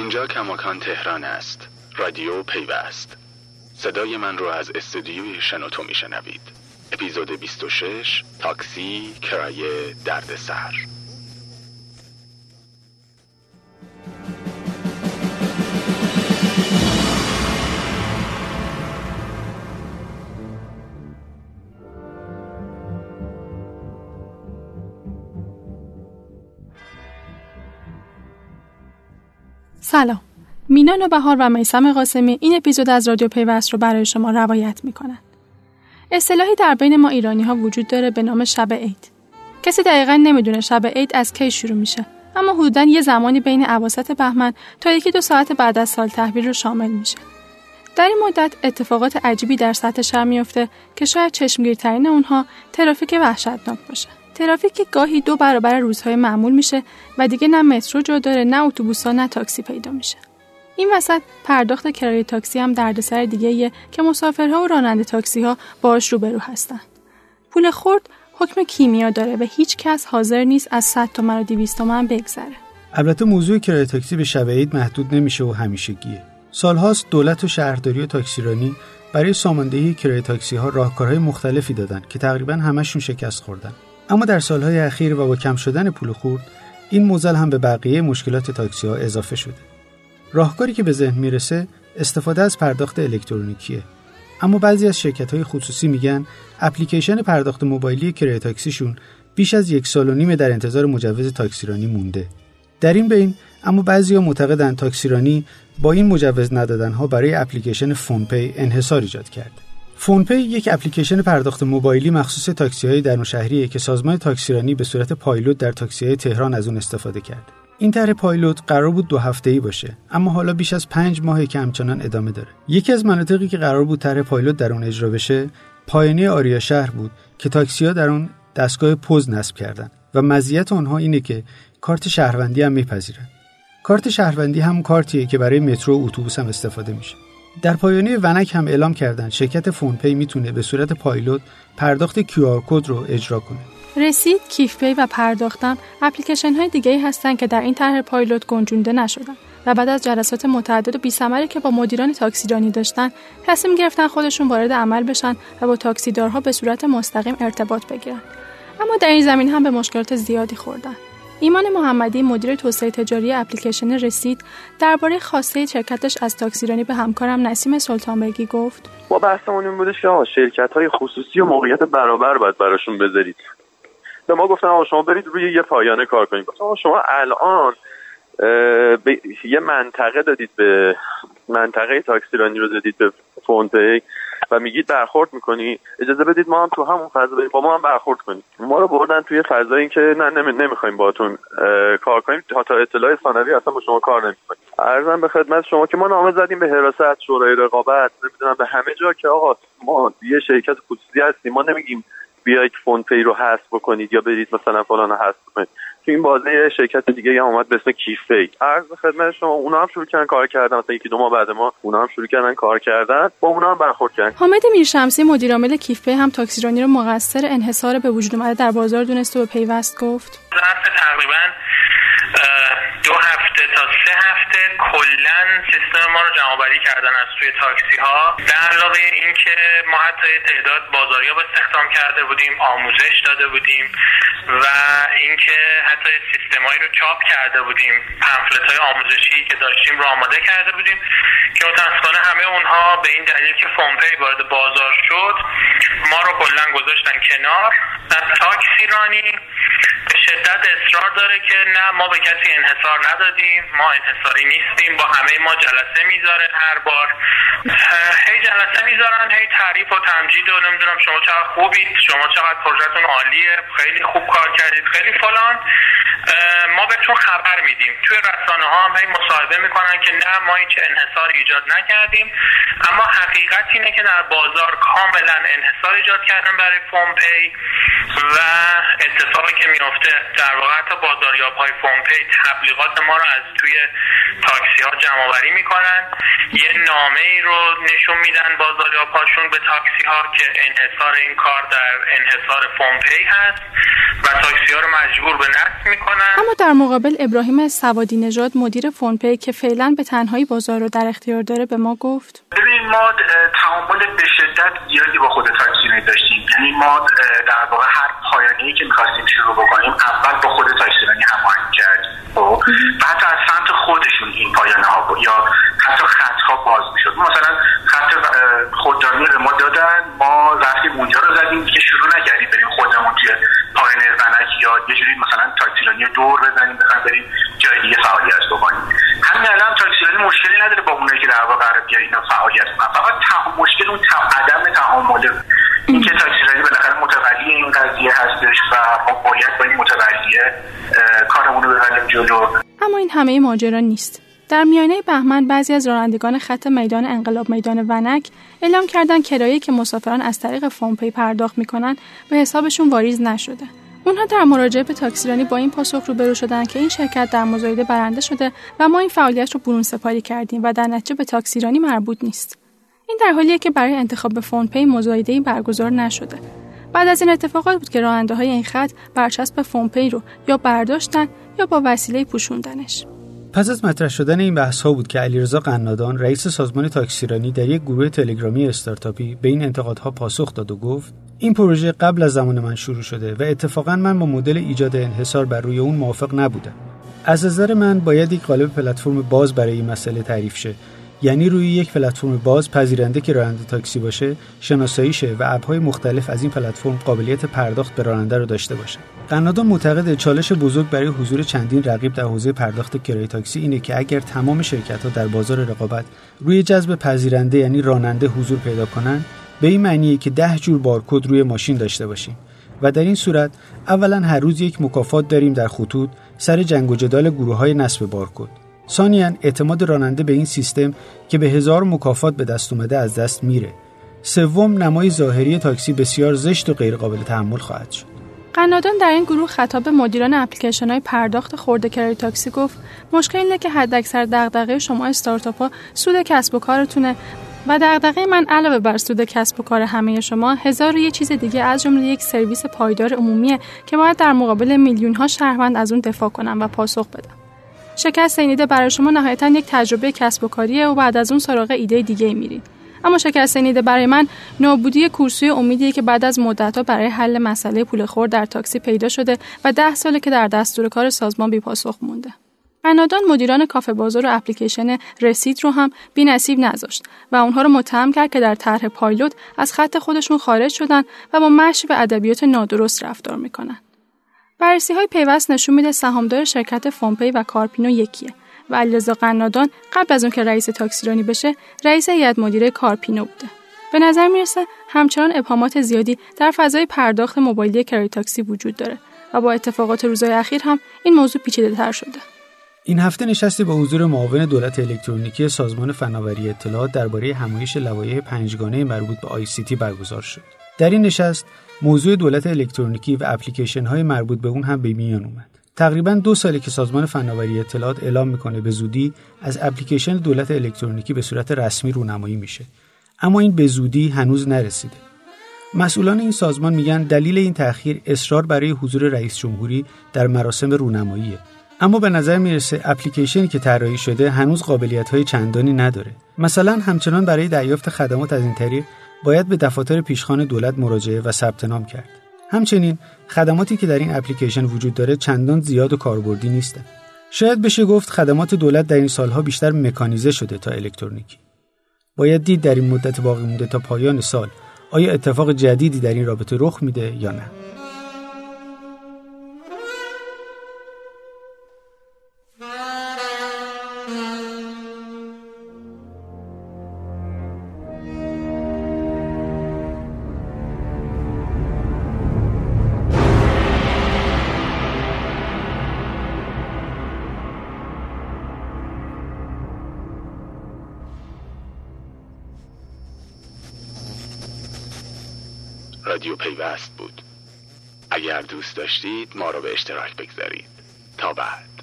اینجا کماکان تهران است. رادیو پیوست. صدای من رو از استودیوی شنوتو میشنوید. اپیزود 26 تاکسی کرایه دردسر. سلام. مینان و بهار و میسم قاسمی این اپیزود از رادیو پیوست رو برای شما روایت می‌کنن. اصطلاحی در بین ما ایرانی ها وجود داره به نام شب عید. کسی دقیقا نمی‌دونه شب عید از کی شروع میشه اما حدودا یه زمانی بین عواسط بهمن تا یکی دو ساعت بعد از سال تحویل رو شامل میشه. در این مدت اتفاقات عجیبی در سطح شهر میفته که شاید چشمگیرترین اونها ترافیک وحشتناک باشه. ترافیک که گاهی دو برابر روزهای معمول میشه و دیگه نه مترو جا داره نه اتوبوسا نه تاکسی پیدا میشه. این وسط پرداخت کرایه تاکسی هم دردسر دیگه که مسافرها و راننده تاکسی ها باش روبرو هستن. پول خورد حکم کیمیا داره و هیچ کس حاضر نیست از 100 تومن و 200 تومن بگذره. البته موضوع کرایه تاکسی به شب محدود نمیشه و همیشگیه. سالهاست دولت و شهرداری و تاکسیرانی برای ساماندهی کرایه تاکسی ها راهکارهای مختلفی دادن که تقریبا همشون شکست خوردن. اما در سالهای اخیر و با کم شدن پول خورد این موزل هم به بقیه مشکلات تاکسی ها اضافه شده. راهکاری که به ذهن می‌رسه استفاده از پرداخت الکترونیکیه. اما بعضی از شرکت های خصوصی میگن اپلیکیشن پرداخت موبایلی کرایه تاکسیشون بیش از یک سال و نیم در انتظار مجوز تاکسیرانی مونده. در این بین اما بعضیا معتقدند تاکسیرانی با این مجوز ندادن ها برای اپلیکیشن فونپی انحصار ایجاد کرده. فونپی یک اپلیکیشن پرداخت موبایلی مخصوص تاکسی های درون شهریه که سازمان تاکسیرانی به صورت پایلوت در تاکسی های تهران از اون استفاده کرده. این طرح پایلوت قرار بود دو هفته ای باشه اما حالا بیش از پنج ماهه که همچنان ادامه داره. یکی از مناطقی که قرار بود طرح پایلوت در اون اجرا بشه پایانه آریا شهر بود که تاکسی ها در اون دستگاه پوز نصب کردن و مزیت آنها اینه که کارت شهروندی هم میپذیرن. کارت شهروندی هم کارتیه که برای مترو و اتوبوس هم استفاده میشه. در پایانه ونک هم اعلام کردن شرکت فونپی می‌تونه به صورت پایلوت پرداخت QR code رو اجرا کنه. رسید، کیف پی و پرداختم اپلیکیشن های دیگه هستن که در این طرح پایلوت گنجونده نشدن و بعد از جلسات متعدد و بی ثمری که با مدیران تاکسیرانی داشتن تصمیم گرفتن خودشون وارد عمل بشن و با تاکسیدارها به صورت مستقیم ارتباط بگیرن اما در این زمینه هم به مشکلات زیادی خوردن ایمان محمدی مدیر توسعه تجاری اپلیکیشن رسید. درباره خواسته شرکتش از تاکسیرانی به همکارم نسیم سلطانبگی گفت. ما بحثمون این بودش که شرکت های خصوصی و موقعیت برابر باید براشون بذارید. به ما گفتن آقا شما برید روی یه پایانه کار کنید. گفتم شما الان به یه منطقه دادید به منطقه تاکسیرانی رو دادید به فونپی و میگید برخورد می‌کنی؟ اجازه بدید ما هم تو همون فضا با ما هم برخورد کنیم. ما رو بردن توی فضایی که نه نمی... نمی‌خوایم باهاتون کار کنیم. تا اطلاع ثانوی اصلا با شما کار نمی‌کنیم. ارزم به خدمت شما که ما نامه زدیم به حراست شورای رقابت نمی‌دونم به همه جا که آقا ما یه شرکت خصوصی هستیم. ما نمیگیم بیایید فون پی رو حذف بکنید یا برید مثلا فلان حذف کنید تو این بازه شرکت دیگه هم اومد به اسم کیفی عرض خدمت شما اونا هم شروع کردن کار کردن. مثلا یکی دو ماه بعد ما اونا هم شروع کردن کار کردن. با اونا هم برخورد کردن. حامد میرشمسی مدیر عامل کیفپی هم تاکسیرانی رو مقصر انحصار به وجود اومده در بازار دونست و به پیوست گفت. ظرف تقریبا دو هفته تا سه هفته کلا سیستم ما رو جمع کردن از توی تاکسی ها در علاوه اینکه ما حتی تعداد بازاریاب استخدام کرده بودیم آموزش داده بودیم و اینکه حتی سیستمایی رو چاپ کرده بودیم. پمفلت های آموزشی که داشتیم رو آماده کرده بودیم که متاسفانه همه اونها به این دلیل که فونپی وارد بازار شد ما رو کلا گذاشتن کنار. و تاکسی رانی به شدت اصرار داره که نه ما به کسی انحصار ندادیم ما انحصاری نیستیم با همه ما جلسه می‌ذاره هر بار. هی جلسه می‌ذارن هی تعریف و تمجید و نمی‌دونم شما چقدر خوبید شما چقدر پروژهتون عالیه خیلی خوب کار کردید خیلی فلان. ما بهتون خبر میدیم. توی رسانه ها هم مصاحبه می‌کنن که نه ما هیچ انحصار ایجاد نکردیم. اما حقیقت اینه که در بازار کاملا انحصار ایجاد کردن برای فونپی و اتفاقی که میفته در واقع حتی بازاریاب های فونپی تبلیغات ما رو از توی تاکسی ها جمع آوری می‌کنن. یه نامه ای رو نشون میدن بازاریاب هاشون به تاکسی ها که انحصار این کار در انحصار فونپی هست. و تاکسی ها رو مجبور به نصب می‌کنن. اما در مقابل ابراهیم سوادی نژاد مدیر فونپی که فعلا به تنهایی بازار رو در اختیار داره به ما گفت. ببین ما تعامل به شدت زیادی با خود تاکسی داشتیم. یعنی ما در واقع هر پایانی که می‌خواستیم شروع بکنیم اول با خود تاکسیرانی هماهنگ کردیم خب و حتی از سمت خودشون این پایانه ها یا حتی خط ها باز می‌شد مثلا خط خوددانی به ما دادن ما رفتیم اونجا رو زدیم که شروع نکردیم بریم خودمون توی پایانه زنک یا یه جوری مثلا تاکسیرانی دور بزنیم بخوایم بریم جای دیگه فعالیت بکنیم همین الان تاکسیرانی مشکلی نداره با اونایی که در واقع قرار بیاد اینا فعالیت کنن فقط مشکل اون عدم تعامله این که تاکسیرانی بالاخره متولی این قضیه هستش و ما باید با این متولیه کارمون رو ببریم جلو اما این همه ماجرا نیست. در میانه بهمن بعضی از رانندگان خط میدان انقلاب میدان ونک اعلام کردند کرایه که مسافران از طریق فونپی پرداخت می‌کنن به حسابشون واریز نشده. اونها در مراجعه به تاکسیرانی با این پاسخ روبرو شدن که این شرکت در مزایده برنده شده و ما این فعالیت رو برون سپاری کردیم و در نتیجه به تاکسیرانی مربوط نیست. این در حالیه که برای انتخاب فونپی مزایده برگزار نشده. بعد از این اتفاقات بود که راننده های این خط برچسب فونپی رو یا برداشتن یا با وسیله پوشوندنش. پس از مطرح شدن این بحث ها بود که علیرضا قنادان رئیس سازمان تاکسیرانی در یک گروه تلگرامی استارتاپی به این انتقادها پاسخ داد و گفت این پروژه قبل از زمان من شروع شده و اتفاقا من با مدل ایجاد انحصار بر روی اون موافق نبودم. از نظر من باید یک قالب پلتفرم باز برای این مسئله تعریف شه. یعنی روی یک پلتفرم باز پذیرنده که راننده تاکسی باشه شناسایی شه و اپهای مختلف از این پلتفرم قابلیت پرداخت به راننده رو داشته باشه. قنادان معتقد چالش بزرگ برای حضور چندین رقیب در حوزه پرداخت کرایه تاکسی اینه که اگر تمام شرکت ها در بازار رقابت روی جذب پذیرنده یعنی راننده حضور پیدا کنن به این معنیه که ده جور بارکد روی ماشین داشته باشیم. و در این صورت اولا هر روز یک مکافات داریم در خطوط سر جنگ و جدال گروه های نصب بارکد ثانیا اعتماد راننده به این سیستم که به هزار مکافات به دست اومده از دست میره. سوم نمای ظاهری تاکسی بسیار زشت و غیرقابل تحمل خواهد شد. قنادان در این گروه خطاب به مدیران اپلیکیشن های پرداخت خورده کرای تاکسی گفت مشکل اینه که حداکثر دغدغه شما استارتاپ ها سود کسب و کارتونه و دغدغه من علاوه بر سود کسب و کار همه شما هزار و یه چیز دیگه از جمله یک سرویس پایدار عمومیه که باید در مقابل میلیون ها شهروند از اون دفاع کنم و پاسخ بدم. شکست این ایده برای شما نهایتا یک تجربه کسب و کاریه و بعد از اون سراغ ایده دیگه میرید اما شکست این ایده برای من نابودی کورسوی امیدیه که بعد از مدتها برای حل مسئله پول خور در تاکسی پیدا شده و ده ساله که در دستور کار سازمان بی پاسخ مونده انادان مدیران کافه بازار و اپلیکیشن رسید رو هم بی نصیب نذاشت و اونها رو متهم کرد که در طرح پایلوت از خط خودشون خارج شدن و با مشی و ادبیات نادرست رفتار می‌کنن. بررسی های پیوست نشون میده سهامدار شرکت فونپی و کارپینو یکیه و علیرضا قنادان قبل از اون که رئیس تاکسیرانی بشه رئیس هیئت مدیره کارپینو بوده به نظر می‌رسه همچنان ابهامات زیادی در فضای پرداخت موبایلی کرایه تاکسی وجود داره و با اتفاقات روزهای اخیر هم این موضوع پیچیده تر شده این هفته نشستی با حضور معاون دولت الکترونیکی سازمان فناوری اطلاعات درباره همایش لوایح پنجگانه مربوط به ICT برگزار شد. در این نشست موضوع دولت الکترونیکی و اپلیکیشن های مربوط به اون هم به میان اومد. تقریبا دو ساله که سازمان فناوری اطلاعات اعلام می‌کنه به زودی از اپلیکیشن دولت الکترونیکی به صورت رسمی رونمایی میشه. اما این به زودی هنوز نرسیده. مسئولان این سازمان میگن دلیل این تأخیر اصرار برای حضور رئیس جمهوری در مراسم رونماییه اما به نظر می‌رسه اپلیکیشنی که طراحی شده هنوز قابلیت های چندانی نداره مثلا همچنان برای دریافت خدمات از این طریق باید به دفاتر پیشخان دولت مراجعه و ثبت نام کرد. همچنین خدماتی که در این اپلیکیشن وجود داره چندان زیاد و کاربردی نیستند شاید بشه گفت خدمات دولت در این سالها بیشتر مکانیزه شده تا الکترونیکی. باید دید در این مدت باقی مونده تا پایان سال آیا اتفاق جدیدی در این رابطه رخ میده یا نه. رادیو پیوست بود. اگر دوست داشتید ما رو به اشتراک بگذارید. تا بعد.